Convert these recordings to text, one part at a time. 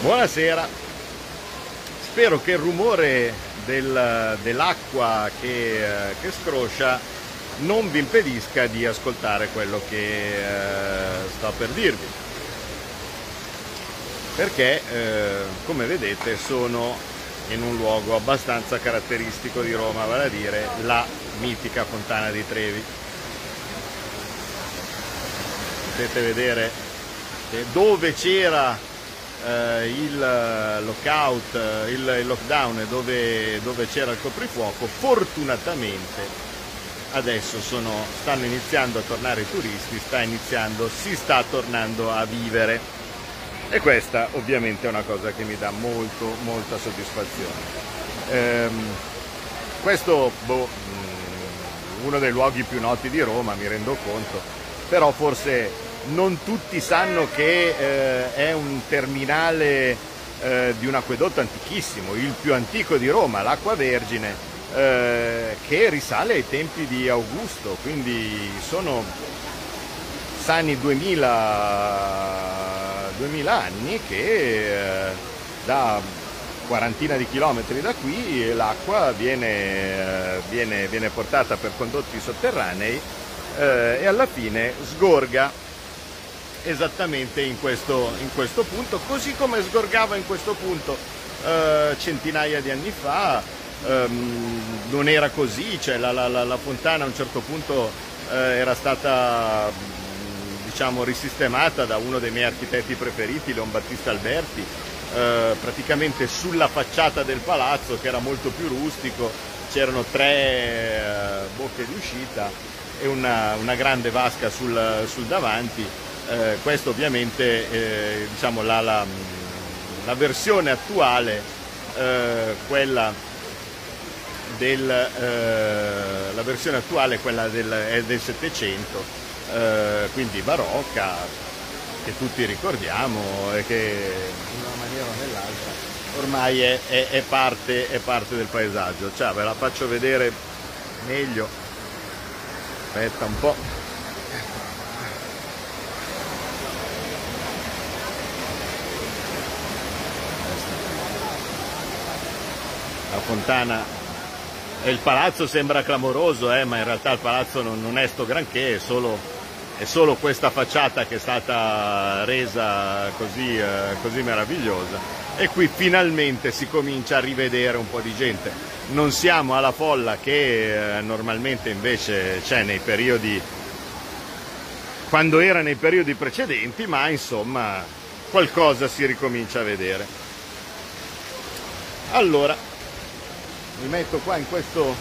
Buonasera, spero che il rumore del, dell'acqua che, eh, che, scroscia non vi impedisca di ascoltare quello che eh, sto per dirvi. Perché, eh, come vedete, sono in un luogo abbastanza caratteristico di Roma, vale a dire la mitica Fontana di Trevi. Potete vedere che dove c'era eh, il lockout, il, il lockdown dove, dove c'era il coprifuoco, fortunatamente adesso sono, stanno iniziando a tornare i turisti, sta iniziando, si sta tornando a vivere e questa ovviamente è una cosa che mi dà molto molta soddisfazione. Ehm, questo boh, uno dei luoghi più noti di Roma, mi rendo conto, però forse non tutti sanno che eh, è un terminale eh, di un acquedotto antichissimo, il più antico di Roma, l'Acqua Vergine, eh, che risale ai tempi di Augusto, quindi sono sani 2000, 2000 anni che eh, da quarantina di chilometri da qui l'acqua viene, eh, viene, viene portata per condotti sotterranei eh, e alla fine sgorga esattamente in questo, in questo punto, così come sgorgava in questo punto eh, centinaia di anni fa, ehm, non era così, cioè la, la, la, fontana a un certo punto eh, era stata diciamo, risistemata da uno dei miei architetti preferiti, Leon Battista Alberti, eh, praticamente sulla facciata del palazzo che era molto più rustico, c'erano tre eh, bocche di uscita e una, una grande vasca sul, sul davanti eh, questo ovviamente eh, diciamo la, la, la, versione attuale, eh, quella del, eh, la versione attuale quella del, è del 700, eh, quindi barocca, che tutti ricordiamo e che in una maniera o nell'altra ormai è, è, è, parte, è parte del paesaggio. Cioè, ve la faccio vedere meglio. Aspetta un po'. Fontana e il palazzo sembra clamoroso, eh, ma in realtà il palazzo non, non è sto granché, è solo, è solo, questa facciata che è stata resa così, eh, così meravigliosa. E qui finalmente si comincia a rivedere un po' di gente. Non siamo alla folla che eh, normalmente invece c'è nei periodi, quando era nei periodi precedenti, ma insomma qualcosa si ricomincia a vedere. Allora, mi metto qua in questo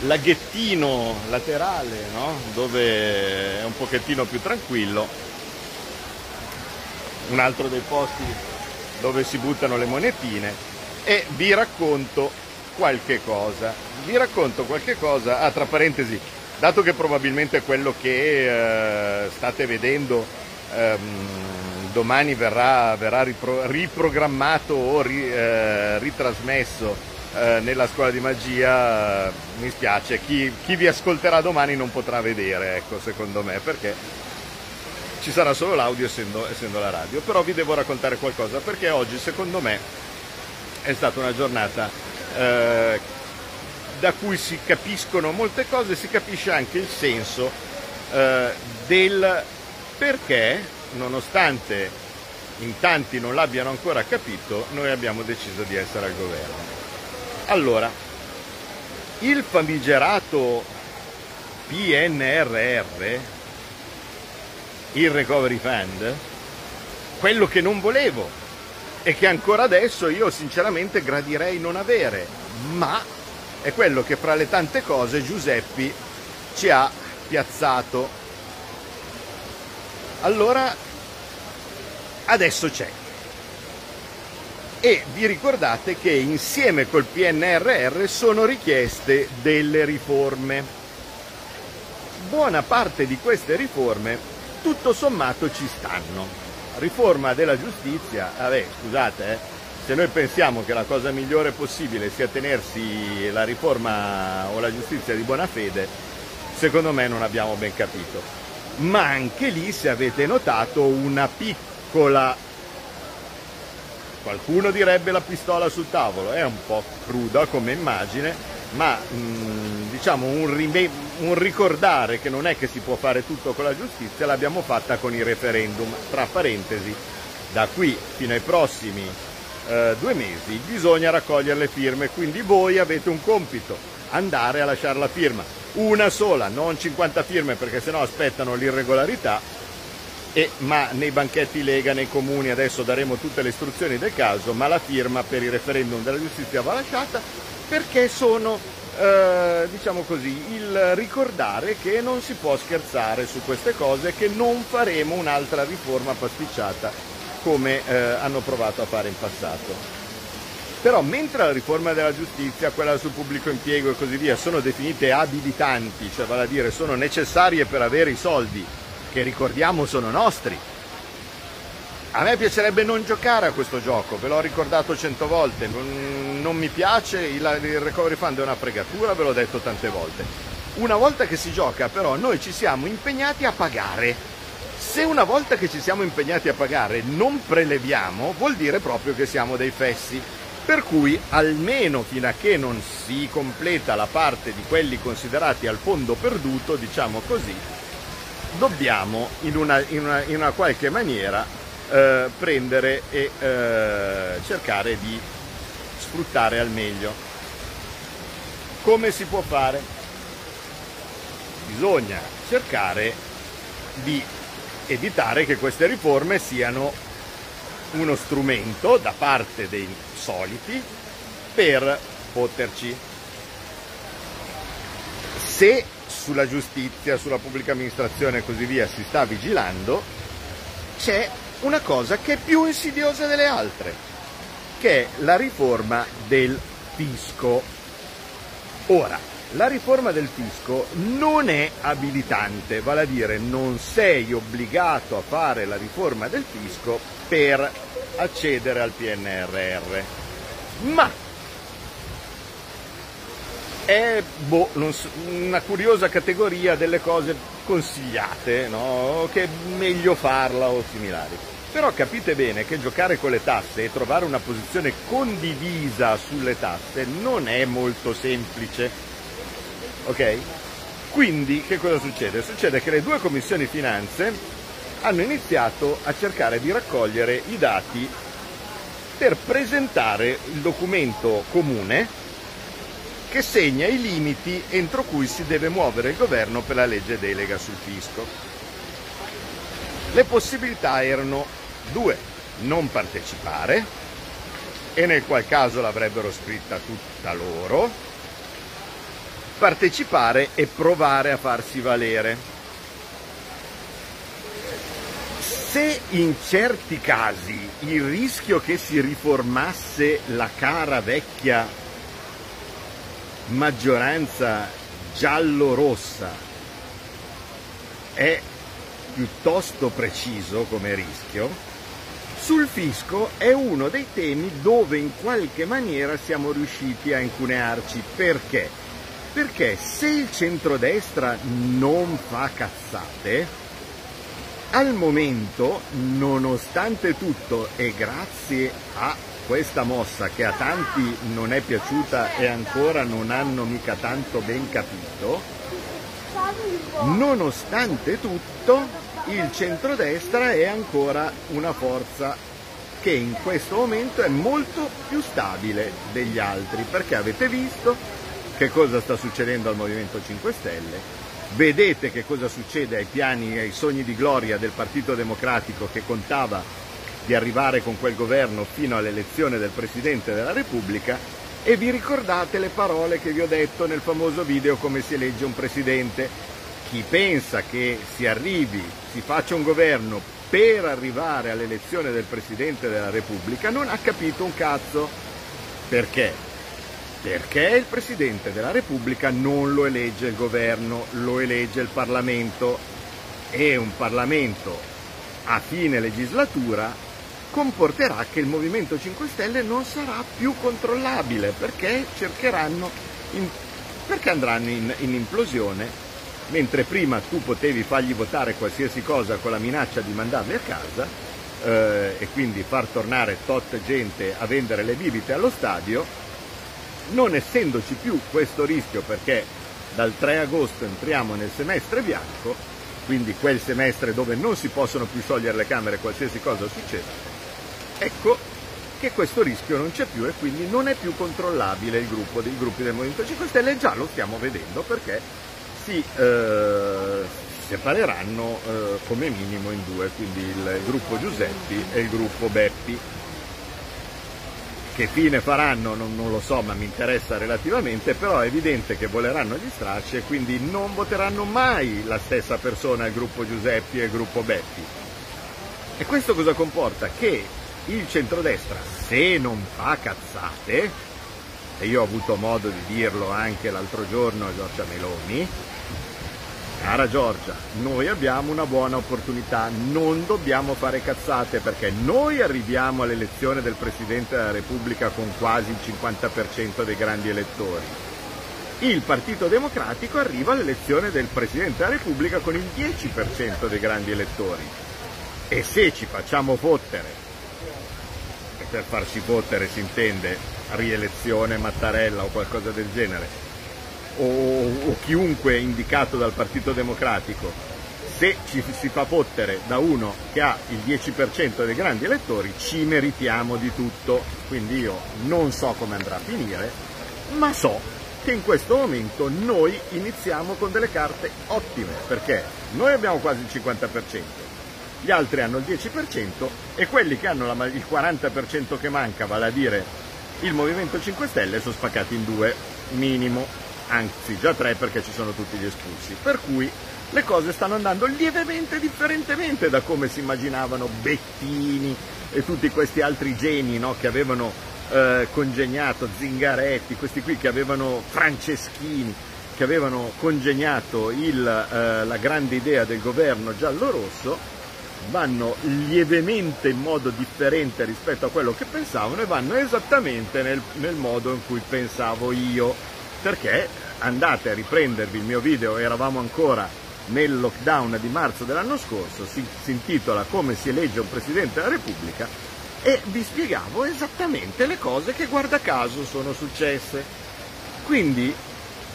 laghettino laterale no? dove è un pochettino più tranquillo. Un altro dei posti dove si buttano le monetine. E vi racconto qualche cosa. Vi racconto qualche cosa ah, tra parentesi dato che probabilmente quello che eh, state vedendo ehm, domani verrà, verrà ripro- riprogrammato o ri- eh, ritrasmesso eh, nella scuola di magia eh, mi spiace, chi, chi, vi ascolterà domani non potrà vedere, ecco, secondo me, perché ci sarà solo l'audio essendo, essendo la radio, però vi devo raccontare qualcosa perché oggi secondo me è stata una giornata eh, da cui si capiscono molte cose, si capisce anche il senso eh, del perché, nonostante in tanti non l'abbiano ancora capito, noi abbiamo deciso di essere al governo. Allora, il famigerato PNRR, il Recovery Fund, quello che non volevo e che ancora adesso io sinceramente gradirei non avere, ma è quello che fra le tante cose Giuseppi ci ha piazzato. Allora, adesso c'è e vi ricordate che insieme col PNRR sono richieste delle riforme. Buona parte di queste riforme tutto sommato ci stanno. Riforma della giustizia, vabbè scusate, eh, se noi pensiamo che la cosa migliore possibile sia tenersi la riforma o la giustizia di buona fede, secondo me non abbiamo ben capito. Ma anche lì, se avete notato, una piccola Qualcuno direbbe la pistola sul tavolo, è un po' cruda come immagine, ma mh, mm, diciamo un, rime- un, ricordare che non è che si può fare tutto con la giustizia l'abbiamo fatta con i referendum. Tra parentesi, da qui fino ai prossimi eh, due mesi bisogna raccogliere le firme, quindi voi avete un compito, andare a lasciare la firma. Una sola, non 50 firme perché sennò aspettano l'irregolarità e, ma nei banchetti Lega, nei comuni, adesso daremo tutte le istruzioni del caso, ma la firma per il referendum della giustizia va lasciata perché sono, eh, diciamo così, il ricordare che non si può scherzare su queste cose, che non faremo un'altra riforma pasticciata come eh, hanno provato a fare in passato. Però mentre la riforma della giustizia, quella sul pubblico impiego e così via sono definite abilitanti, cioè vale a dire sono necessarie per avere i soldi che ricordiamo sono nostri. A me piacerebbe non giocare a questo gioco, ve l'ho ricordato cento volte, non, mi piace, il, recovery fund è una fregatura, ve l'ho detto tante volte. Una volta che si gioca però noi ci siamo impegnati a pagare. Se una volta che ci siamo impegnati a pagare non preleviamo, vuol dire proprio che siamo dei fessi. Per cui almeno fino a che non si completa la parte di quelli considerati al fondo perduto, diciamo così, dobbiamo in una, in una, in una qualche maniera eh, prendere e eh, cercare di sfruttare al meglio. Come si può fare? Bisogna cercare di evitare che queste riforme siano uno strumento da parte dei soliti per poterci. Se sulla giustizia, sulla pubblica amministrazione e così via si sta vigilando, c'è una cosa che è più insidiosa delle altre, che è la riforma del fisco. Ora, la riforma del fisco non è abilitante, vale a dire non sei obbligato a fare la riforma del fisco per accedere al PNRR, ma è boh, so, una curiosa categoria delle cose consigliate, no? che è meglio farla o similari. Però capite bene che giocare con le tasse e trovare una posizione condivisa sulle tasse non è molto semplice. Ok? Quindi che cosa succede? Succede che le due commissioni finanze hanno iniziato a cercare di raccogliere i dati per presentare il documento comune che segna i limiti entro cui si deve muovere il governo per la legge delega sul fisco. Le possibilità erano due, non partecipare, e nel qual caso l'avrebbero scritta tutta loro, partecipare e provare a farsi valere. Se in certi casi il rischio che si riformasse la cara vecchia maggioranza giallo-rossa è piuttosto preciso come rischio, sul fisco è uno dei temi dove in qualche maniera siamo riusciti a incunearci. Perché? Perché se il centrodestra non fa cazzate, al momento, nonostante tutto e grazie a questa mossa che a tanti non è piaciuta e ancora non hanno mica tanto ben capito, nonostante tutto il centrodestra è ancora una forza che in questo momento è molto più stabile degli altri, perché avete visto che cosa sta succedendo al Movimento 5 Stelle, vedete che cosa succede ai piani e ai sogni di gloria del Partito Democratico che contava di arrivare con quel governo fino all'elezione del Presidente della Repubblica e vi ricordate le parole che vi ho detto nel famoso video come si elegge un Presidente. Chi pensa che si arrivi, si faccia un governo per arrivare all'elezione del Presidente della Repubblica non ha capito un cazzo. Perché? Perché il Presidente della Repubblica non lo elegge il governo, lo elegge il Parlamento e un Parlamento a fine legislatura comporterà che il Movimento 5 Stelle non sarà più controllabile perché cercheranno, in, perché andranno in, in implosione, mentre prima tu potevi fargli votare qualsiasi cosa con la minaccia di mandarli a casa, eh, e quindi far tornare tot gente a vendere le bibite allo stadio, non essendoci più questo rischio perché dal 3 agosto entriamo nel semestre bianco, quindi quel semestre dove non si possono più sciogliere le camere qualsiasi cosa succeda, ecco che questo rischio non c'è più e quindi non è più controllabile il gruppo dei gruppi del Movimento 5 Stelle, già lo stiamo vedendo perché si eh, separeranno eh, come minimo in due, quindi il gruppo Giuseppi e il gruppo Beppi. Che fine faranno non, non, lo so, ma mi interessa relativamente, però è evidente che voleranno gli stracci e quindi non voteranno mai la stessa persona il gruppo Giuseppi e il gruppo Beppi. E questo cosa comporta? Che il centrodestra, se non fa cazzate, e io ho avuto modo di dirlo anche l'altro giorno a Giorgia Meloni, Cara Giorgia, noi abbiamo una buona opportunità, non dobbiamo fare cazzate perché noi arriviamo all'elezione del Presidente della Repubblica con quasi il 50% dei grandi elettori. Il Partito Democratico arriva all'elezione del Presidente della Repubblica con il 10% dei grandi elettori. E se ci facciamo fottere, per farci fottere si intende rielezione Mattarella o qualcosa del genere, o, o chiunque indicato dal Partito Democratico, se ci si fa fottere da uno che ha il 10% dei grandi elettori, ci meritiamo di tutto. Quindi io non so come andrà a finire, ma so che in questo momento noi iniziamo con delle carte ottime, perché noi abbiamo quasi il 50%, gli altri hanno il 10% e quelli che hanno la, il 40% che manca, vale a dire il Movimento 5 Stelle, sono spaccati in due, minimo anzi già tre perché ci sono tutti gli espulsi. Per cui le cose stanno andando lievemente differentemente da come si immaginavano Bettini e tutti questi altri geni no, che avevano eh, congegnato, Zingaretti, questi qui che avevano Franceschini, che avevano congegnato il, eh, la grande idea del governo giallo-rosso, vanno lievemente in modo differente rispetto a quello che pensavano e vanno esattamente nel, nel modo in cui pensavo io perché andate a riprendervi il mio video, eravamo ancora nel lockdown di marzo dell'anno scorso, si, si intitola Come si elegge un Presidente della Repubblica e vi spiegavo esattamente le cose che guarda caso sono successe. Quindi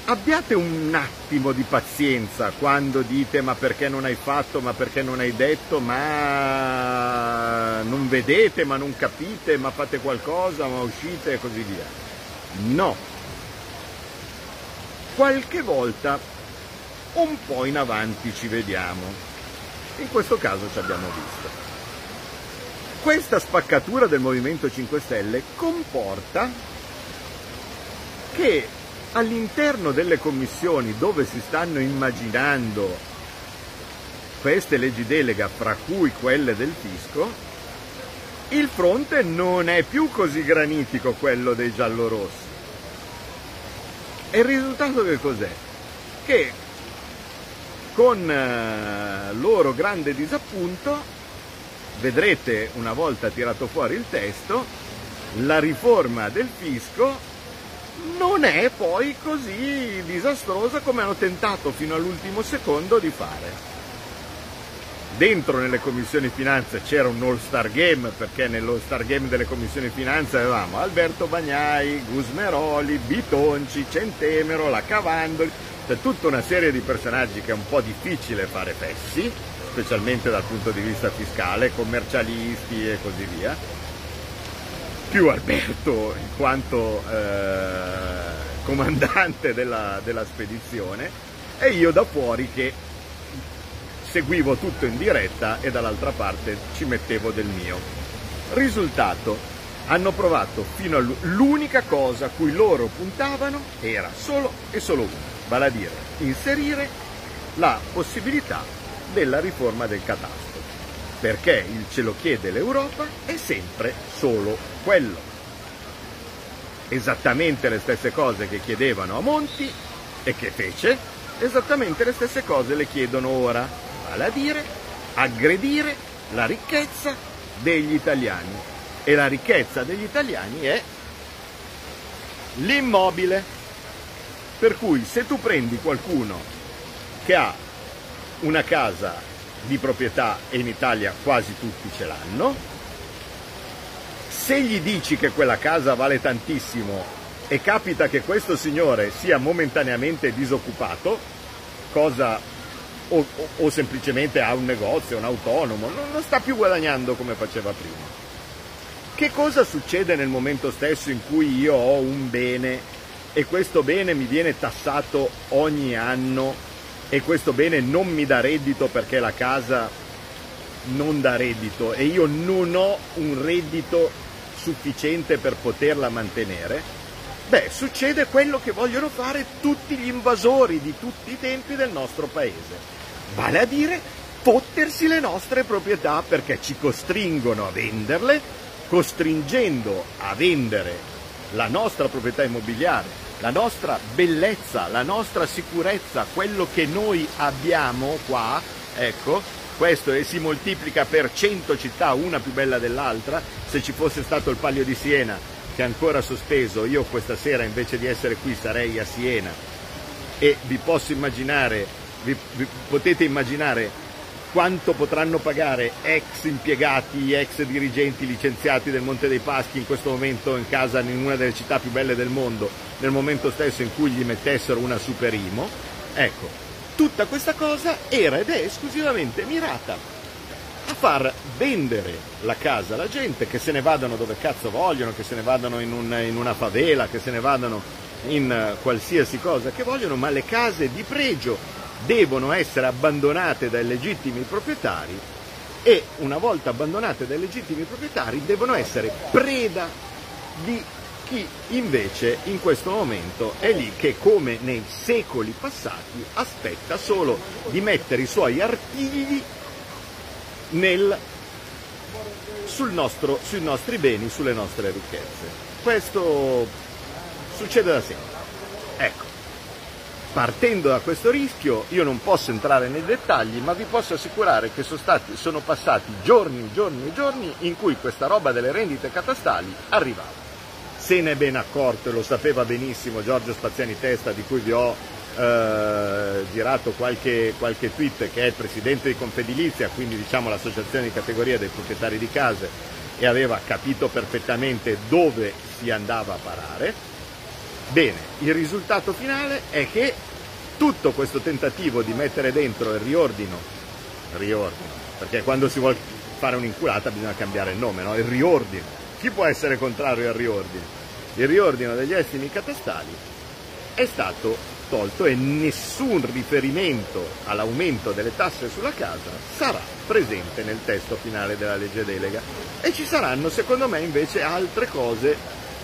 abbiate un attimo di pazienza quando dite ma perché non hai fatto, ma perché non hai detto, ma non vedete, ma non capite, ma fate qualcosa, ma uscite? E così via. No, qualche volta un po' in avanti ci vediamo. In questo caso ci abbiamo visto. Questa spaccatura del Movimento 5 Stelle comporta che all'interno delle commissioni dove si stanno immaginando queste leggi delega, fra cui quelle del fisco, il fronte non è più così granitico quello dei giallorossi e il risultato che cos'è? Che con eh, loro grande disappunto, vedrete una volta tirato fuori il testo, la riforma del fisco non è poi così disastrosa come hanno tentato fino all'ultimo secondo di fare. Dentro nelle commissioni finanze c'era un all star game perché nell'all star game delle commissioni finanze avevamo Alberto Bagnai, Gusmeroli, Bitonci, Centemero, la Cavandoli, c'è tutta una serie di personaggi che è un po' difficile fare fessi, specialmente dal punto di vista fiscale, commercialisti e così via, più Alberto in quanto eh, comandante della, della spedizione e io da fuori che seguivo tutto in diretta e dall'altra parte ci mettevo del mio. Risultato, hanno provato fino all'unica cosa a cui loro puntavano era solo e solo una, vale a dire inserire la possibilità della riforma del catasto, perché il ce lo chiede l'Europa è sempre solo quello. Esattamente le stesse cose che chiedevano a Monti e che fece, esattamente le stesse cose le chiedono ora vale a dire aggredire la ricchezza degli italiani. E la ricchezza degli italiani è l'immobile. Per cui se tu prendi qualcuno che ha una casa di proprietà e in Italia quasi tutti ce l'hanno. Se gli dici che quella casa vale tantissimo e capita che questo signore sia momentaneamente disoccupato, cosa o, o, o semplicemente ha un negozio, un autonomo, non, non sta più guadagnando come faceva prima. Che cosa succede nel momento stesso in cui io ho un bene e questo bene mi viene tassato ogni anno e questo bene non mi dà reddito perché la casa non dà reddito e io non ho un reddito sufficiente per poterla mantenere, beh, succede quello che vogliono fare tutti gli invasori di tutti i tempi del nostro paese. Vale a dire fottersi le nostre proprietà perché ci costringono a venderle, costringendo a vendere la nostra proprietà immobiliare la nostra bellezza, la nostra sicurezza, quello che noi abbiamo qua, ecco, questo e si moltiplica per 100 città, una più bella dell'altra, se ci fosse stato il Palio di Siena che è ancora sospeso, io questa sera invece di essere qui sarei a Siena. E vi posso immaginare, vi, vi potete immaginare quanto potranno pagare ex impiegati, ex dirigenti licenziati del Monte dei Paschi in questo momento in casa in una delle città più belle del mondo, nel momento stesso in cui gli mettessero una super IMO. Ecco, tutta questa cosa era ed è esclusivamente mirata a far vendere la casa alla gente, che se ne vadano dove cazzo vogliono, che se ne vadano in, un, in una favela, che se ne vadano in qualsiasi cosa che vogliono, ma le case di pregio devono essere abbandonate dai legittimi proprietari e una volta abbandonate dai legittimi proprietari devono essere preda di chi invece in questo momento è lì che come nei secoli passati aspetta solo di mettere i suoi artigli nel, sul nostro, sui nostri beni, sulle nostre ricchezze. Questo succede da sempre. Ecco, partendo da questo rischio io non posso entrare nei dettagli, ma vi posso assicurare che sono, stati, sono passati giorni, giorni e giorni in cui questa roba delle rendite catastali arrivava. Se ne è ben accorto e lo sapeva benissimo Giorgio Spaziani Testa, di cui vi ho eh, girato qualche, qualche tweet, che è il presidente di Confedilizia, quindi diciamo l'associazione di categoria dei proprietari di case, e aveva capito perfettamente dove si andava a parare Bene, il risultato finale è che tutto questo tentativo di mettere dentro il riordino, riordino, perché quando si vuole fare un'inculata bisogna cambiare il nome, no? il riordino. Chi può essere contrario al riordino? Il riordino degli estimi catastali è stato tolto e nessun riferimento all'aumento delle tasse sulla casa sarà presente nel testo finale della legge delega e ci saranno secondo me invece altre cose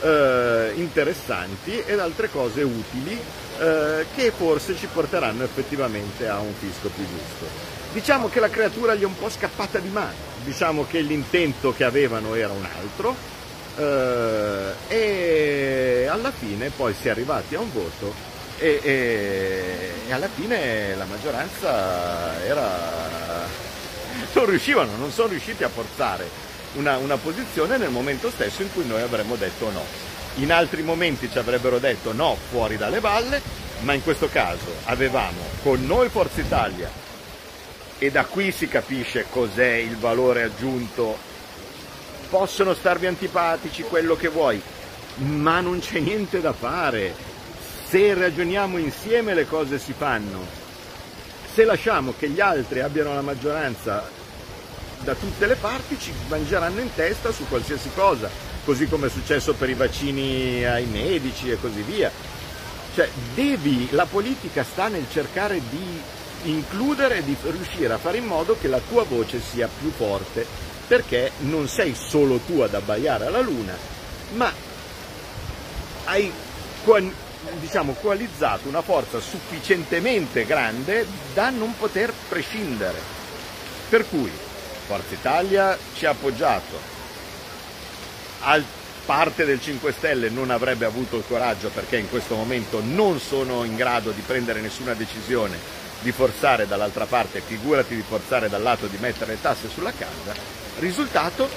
eh, interessanti ed altre cose utili eh, che forse ci porteranno effettivamente a un fisco più giusto. Diciamo che la creatura gli è un po' scappata di mano, diciamo che l'intento che avevano era un altro eh, e alla fine poi si è arrivati a un voto e, e, e alla fine la maggioranza era... non riuscivano, non sono riusciti a forzare una, una posizione nel momento stesso in cui noi avremmo detto no. In altri momenti ci avrebbero detto no fuori dalle balle, ma in questo caso avevamo con noi Forza Italia e da qui si capisce cos'è il valore aggiunto. Possono starvi antipatici quello che vuoi, ma non c'è niente da fare. Se ragioniamo insieme le cose si fanno. Se lasciamo che gli altri abbiano la maggioranza da tutte le parti ci mangeranno in testa su qualsiasi cosa, così come è successo per i vaccini ai medici e così via. Cioè, devi, la politica sta nel cercare di includere e di riuscire a fare in modo che la tua voce sia più forte, perché non sei solo tu ad abbaiare alla luna, ma hai diciamo, coalizzato una forza sufficientemente grande da non poter prescindere. Per cui Forza Italia ci ha appoggiato, Al parte del 5 Stelle non avrebbe avuto il coraggio perché in questo momento non sono in grado di prendere nessuna decisione di forzare dall'altra parte, figurati di forzare dal lato di mettere le tasse sulla casa. Risultato?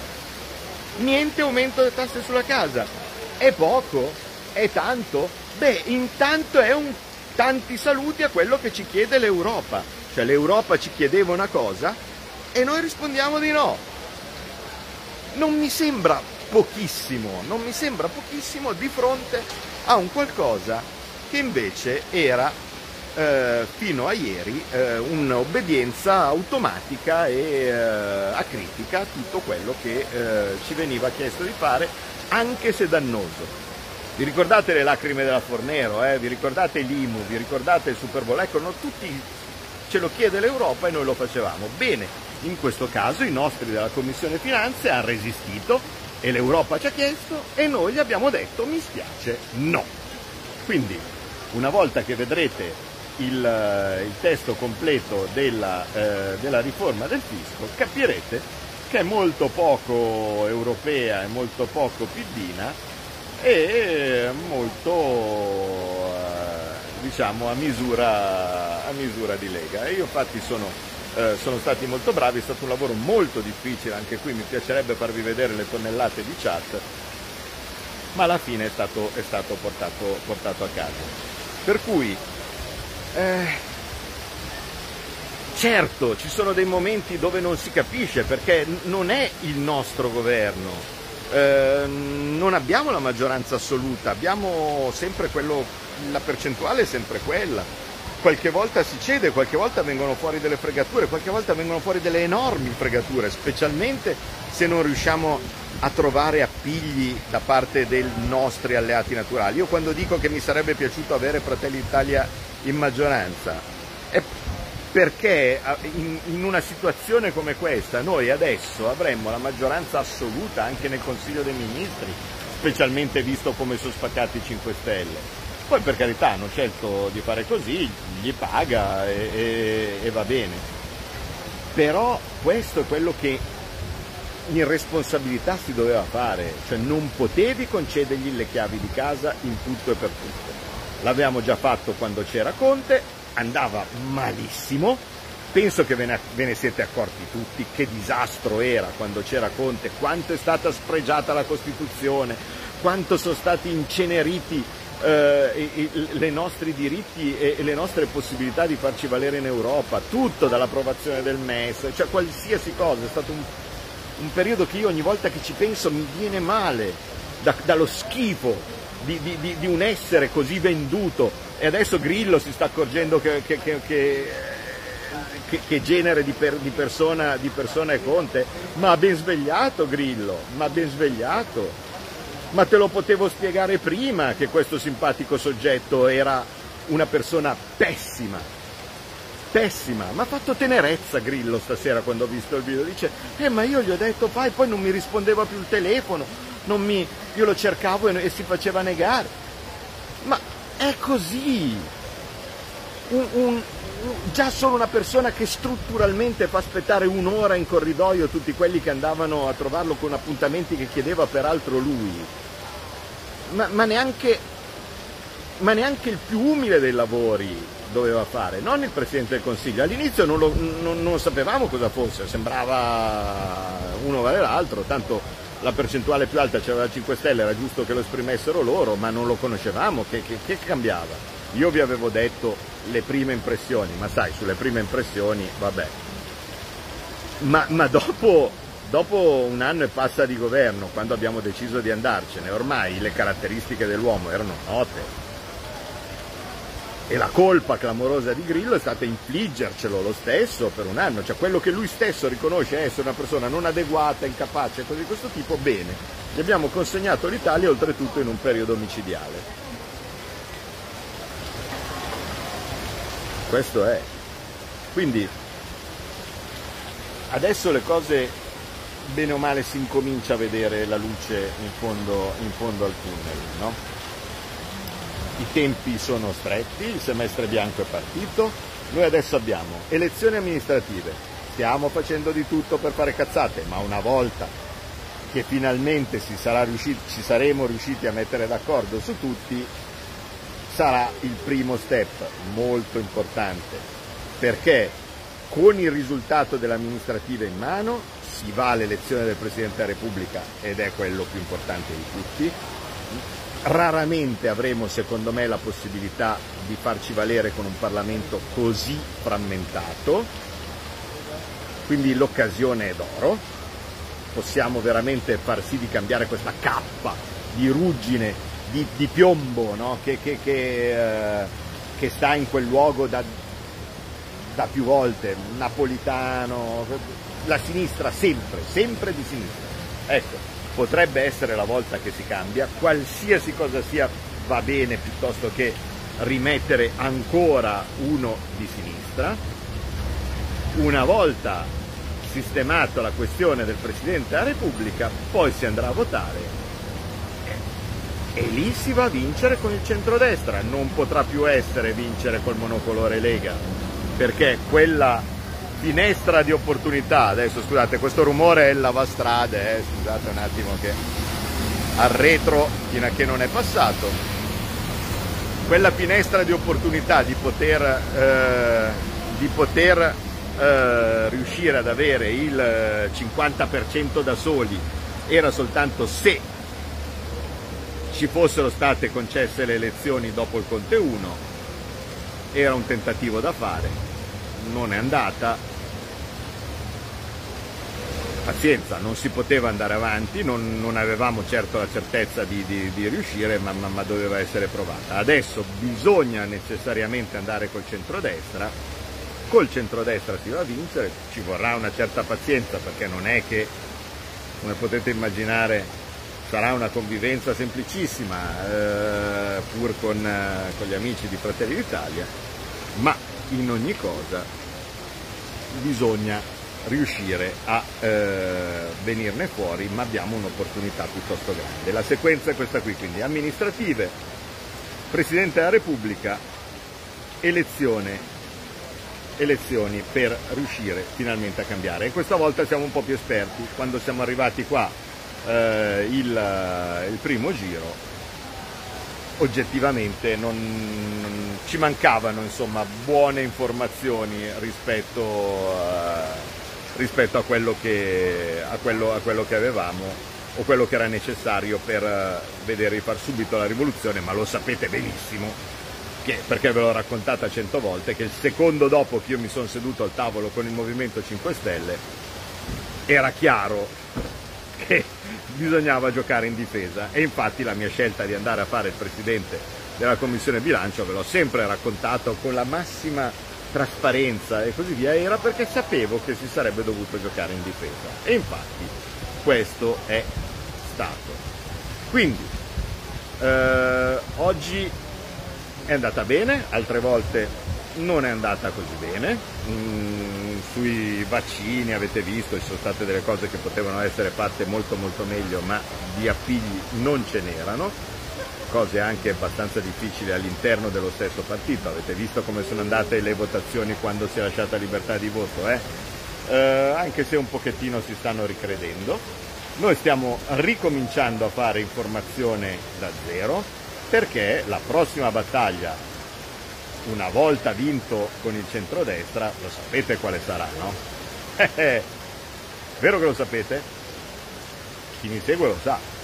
Niente aumento delle tasse sulla casa. È poco? È tanto? Beh, intanto è un tanti saluti a quello che ci chiede l'Europa Cioè l'Europa ci chiedeva una cosa e noi rispondiamo di no. Non mi sembra pochissimo, non mi sembra pochissimo di fronte a un qualcosa che invece era eh, fino a ieri eh, un'obbedienza automatica e eh, acritica a tutto quello che eh, ci veniva chiesto di fare, anche se dannoso. Vi ricordate le lacrime della Fornero, eh? vi ricordate l'IMU, vi ricordate il Super Bowl? Ecco, no, tutti ce lo chiede l'Europa e noi lo facevamo. Bene, in questo caso i nostri della Commissione Finanze hanno resistito e l'Europa ci ha chiesto e noi gli abbiamo detto mi spiace no. Quindi una volta che vedrete il, il testo completo della, eh, della riforma del fisco capirete che è molto poco europea e molto poco piddina e molto eh, diciamo a misura, a misura di Lega. Io infatti sono, eh, sono stati molto bravi, è stato un lavoro molto difficile, anche qui mi piacerebbe farvi vedere le tonnellate di chat, ma alla fine è stato, è stato portato, portato, a casa. Per cui eh, certo ci sono dei momenti dove non si capisce perché non è il nostro governo, Ehm, non abbiamo la maggioranza assoluta, abbiamo sempre quello, la percentuale è sempre quella. Qualche volta si cede, qualche volta vengono fuori delle fregature, qualche volta vengono fuori delle enormi fregature, specialmente se non riusciamo a trovare appigli da parte dei nostri alleati naturali. Io quando dico che mi sarebbe piaciuto avere Fratelli d'Italia in maggioranza è perché in, una situazione come questa noi adesso avremmo la maggioranza assoluta anche nel Consiglio dei Ministri, specialmente visto come sono spaccati i 5 Stelle. Poi per carità hanno scelto di fare così, gli paga e, e, e va bene. Però questo è quello che in responsabilità si doveva fare, cioè non potevi concedergli le chiavi di casa in tutto e per tutto. L'abbiamo già fatto quando c'era Conte, andava malissimo, penso che ve ne, ve ne, siete accorti tutti che disastro era quando c'era Conte, quanto è stata spregiata la Costituzione, quanto sono stati inceneriti eh, i, i, nostri diritti e, e, le nostre possibilità di farci valere in Europa, tutto dall'approvazione del MES, cioè qualsiasi cosa, è stato un, un periodo che io ogni volta che ci penso mi viene male, da, dallo schifo di, di, di, un essere così venduto e adesso Grillo si sta accorgendo che, che, che, che genere di, per, persona, di persona è Conte, ma ben svegliato Grillo, ma ben svegliato. Ma te lo potevo spiegare prima che questo simpatico soggetto era una persona pessima, pessima, ma ha fatto tenerezza Grillo stasera quando ho visto il video, dice, eh ma io gli ho detto fai, poi non mi rispondeva più il telefono, mi, io lo cercavo e, e si faceva negare. Ma è così. Un, un, già solo una persona che strutturalmente fa aspettare un'ora in corridoio tutti quelli che andavano a trovarlo con appuntamenti che chiedeva peraltro lui. Ma, ma, neanche, ma neanche il più umile dei lavori doveva fare, non il Presidente del Consiglio. All'inizio non, lo, non, non sapevamo cosa fosse, sembrava uno vale l'altro, tanto la percentuale più alta c'era la 5 Stelle, era giusto che lo esprimessero loro, ma non lo conoscevamo, che, che, che cambiava? Io vi avevo detto le prime impressioni, ma sai, sulle prime impressioni, vabbè. Ma, ma dopo, dopo un anno e passa di governo, quando abbiamo deciso di andarcene, ormai le caratteristiche dell'uomo erano note, e la colpa clamorosa di Grillo è stata infliggercelo lo stesso per un anno, cioè quello che lui stesso riconosce essere una persona non adeguata, incapace, cose di questo tipo, bene, gli abbiamo consegnato l'Italia oltretutto in un periodo micidiale. Questo è. Quindi adesso le cose bene o male si incomincia a vedere la luce in fondo, in fondo al tunnel, no? i tempi sono stretti, il semestre bianco è partito, noi adesso abbiamo elezioni amministrative, stiamo facendo di tutto per fare cazzate, ma una volta che finalmente si riusciti, ci saremo riusciti a mettere d'accordo su tutti, sarà il primo step molto importante, perché con il risultato dell'amministrativa in mano si va all'elezione del Presidente della Repubblica ed è quello più importante di tutti, raramente avremo secondo me la possibilità di farci valere con un Parlamento così frammentato, quindi l'occasione è d'oro, possiamo veramente far sì di cambiare questa cappa di ruggine, di, di piombo no? che, che, che, eh, che, sta in quel luogo da, da più volte, napolitano, la sinistra sempre, sempre di sinistra. Ecco, potrebbe essere la volta che si cambia, qualsiasi cosa sia va bene piuttosto che rimettere ancora uno di sinistra. Una volta sistemato la questione del Presidente della Repubblica, poi si andrà a votare e lì si va a vincere con il centrodestra, non potrà più essere vincere col monocolore Lega, perché quella finestra di opportunità, adesso scusate questo rumore è il lavastrade, eh, scusate un attimo che al retro fino a che non è passato, quella finestra di opportunità di poter, eh, di poter eh, riuscire ad avere il 50% da soli era soltanto se ci fossero state concesse le elezioni dopo il Conte 1, era un tentativo da fare, non è andata, pazienza, non si poteva andare avanti, non, non avevamo certo la certezza di, di, di riuscire, ma, ma, ma, doveva essere provata. Adesso bisogna necessariamente andare col centrodestra, col centrodestra si va a vincere, ci vorrà una certa pazienza perché non è che, come potete immaginare, sarà una convivenza semplicissima, eh, pur con, eh, con gli amici di Fratelli d'Italia, ma in ogni cosa bisogna riuscire a eh, venirne fuori, ma abbiamo un'opportunità piuttosto grande. La sequenza è questa qui, quindi amministrative, Presidente della Repubblica, elezione, elezioni per riuscire finalmente a cambiare. E questa volta siamo un po' più esperti, quando siamo arrivati qua eh, il, il primo giro oggettivamente non, non, ci mancavano insomma, buone informazioni rispetto a rispetto a quello, che, a, quello, a quello che avevamo o quello che era necessario per eh, vedere di far subito la rivoluzione, ma lo sapete benissimo, che, perché ve l'ho raccontata cento volte, che il secondo dopo che io mi sono seduto al tavolo con il Movimento 5 Stelle era chiaro che bisognava giocare in difesa e infatti la mia scelta di andare a fare il Presidente della Commissione Bilancio ve l'ho sempre raccontato con la massima trasparenza e così via era perché sapevo che si sarebbe dovuto giocare in difesa e infatti questo è stato. Quindi eh, oggi è andata bene, altre volte non è andata così bene. Mm, sui vaccini avete visto ci sono state delle cose che potevano essere fatte molto molto meglio, ma di appigli non ce n'erano cose anche abbastanza difficili all'interno dello stesso partito. Avete visto come sono andate le votazioni quando si è lasciata libertà di voto, eh? Eh, anche se un pochettino si stanno ricredendo. Noi stiamo ricominciando a fare informazione da zero perché la prossima battaglia, una volta vinto con il centrodestra, lo sapete quale sarà, no? Vero che lo sapete? Chi mi segue lo sa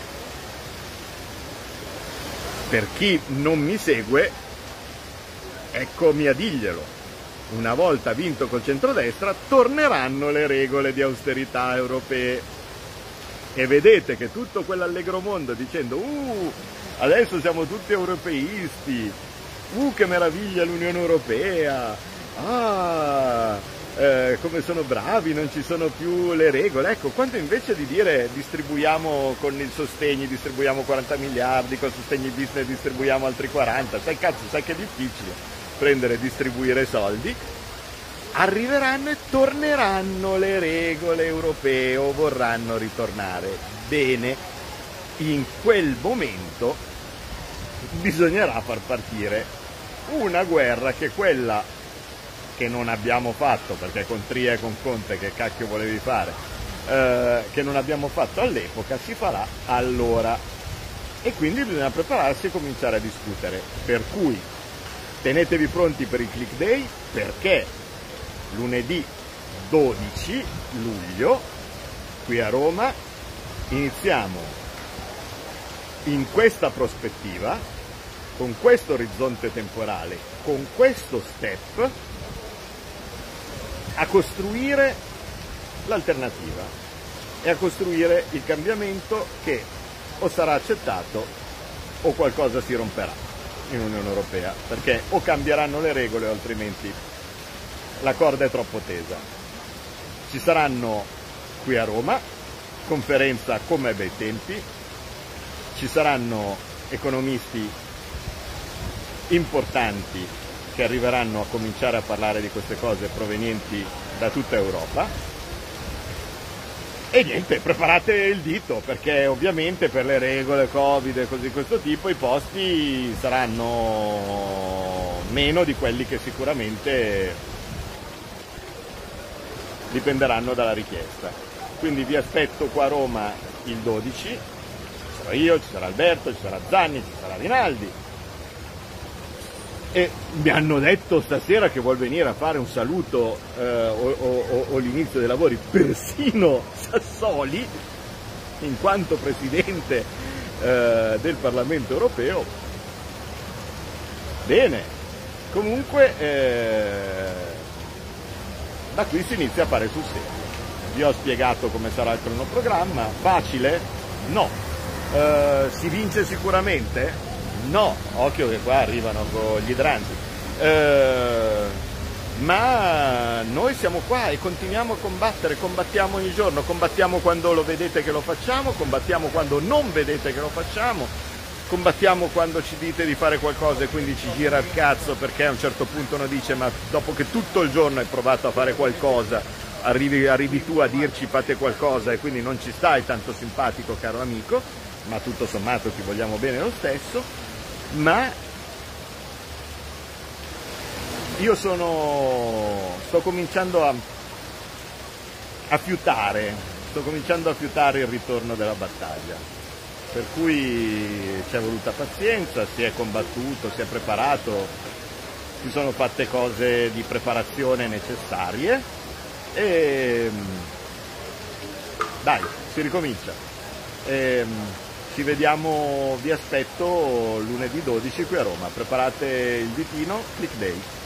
per chi non mi segue, eccomi a dirglielo. Una volta vinto col centrodestra, torneranno le regole di austerità europee. E vedete che tutto quell'allegro mondo dicendo uh, adesso siamo tutti europeisti, uh, che meraviglia l'Unione Europea, ah, eh, come sono bravi, non ci sono più le regole. Ecco, quando invece di dire distribuiamo con il sostegno, distribuiamo 40 miliardi, con sostegni business distribuiamo altri 40, sai cazzo, sai che è difficile prendere e distribuire soldi, arriveranno e torneranno le regole europee o vorranno ritornare. Bene, in quel momento bisognerà far partire una guerra che quella che non abbiamo fatto, perché con Tria e con Conte che cacchio volevi fare, eh, che non abbiamo fatto all'epoca, si farà allora. E quindi bisogna prepararsi e cominciare a discutere. Per cui tenetevi pronti per il click day perché lunedì 12 luglio qui a Roma iniziamo in questa prospettiva, con questo orizzonte temporale, con questo step, a costruire l'alternativa e a costruire il cambiamento che o sarà accettato o qualcosa si romperà in Unione Europea, perché o cambieranno le regole o altrimenti la corda è troppo tesa. Ci saranno qui a Roma, conferenza come ai bei tempi, ci saranno economisti importanti che arriveranno a cominciare a parlare di queste cose provenienti da tutta Europa. E niente, preparate il dito perché ovviamente per le regole Covid e cose di questo tipo i posti saranno meno di quelli che sicuramente dipenderanno dalla richiesta. Quindi vi aspetto qua a Roma il 12, ci sarò io, ci sarà Alberto, ci sarà Zanni, ci sarà Rinaldi. E mi hanno detto stasera che vuol venire a fare un saluto eh, o, o, o l'inizio dei lavori persino Sassoli, in quanto presidente eh, del Parlamento europeo. Bene, comunque eh, da qui si inizia a fare sul serio. Vi ho spiegato come sarà il cronoprogramma, facile? No. Eh, si vince sicuramente? No, occhio che qua arrivano con gli idranti. Eh, ma noi siamo qua e continuiamo a combattere, combattiamo ogni giorno, combattiamo quando lo vedete che lo facciamo, combattiamo quando non vedete che lo facciamo, combattiamo quando ci dite di fare qualcosa e quindi ci gira il cazzo perché a un certo punto uno dice ma dopo che tutto il giorno hai provato a fare qualcosa arrivi, arrivi tu a dirci fate qualcosa e quindi non ci stai tanto simpatico caro amico, ma tutto sommato ti vogliamo bene lo stesso, ma io sono, sto cominciando a, a fiutare, sto cominciando a fiutare il ritorno della battaglia. Per cui ci è voluta pazienza, si è combattuto, si è preparato, si sono fatte cose di preparazione necessarie e dai, si ricomincia. E, ci vediamo, vi aspetto lunedì 12 qui a Roma. Preparate il ditino, click day.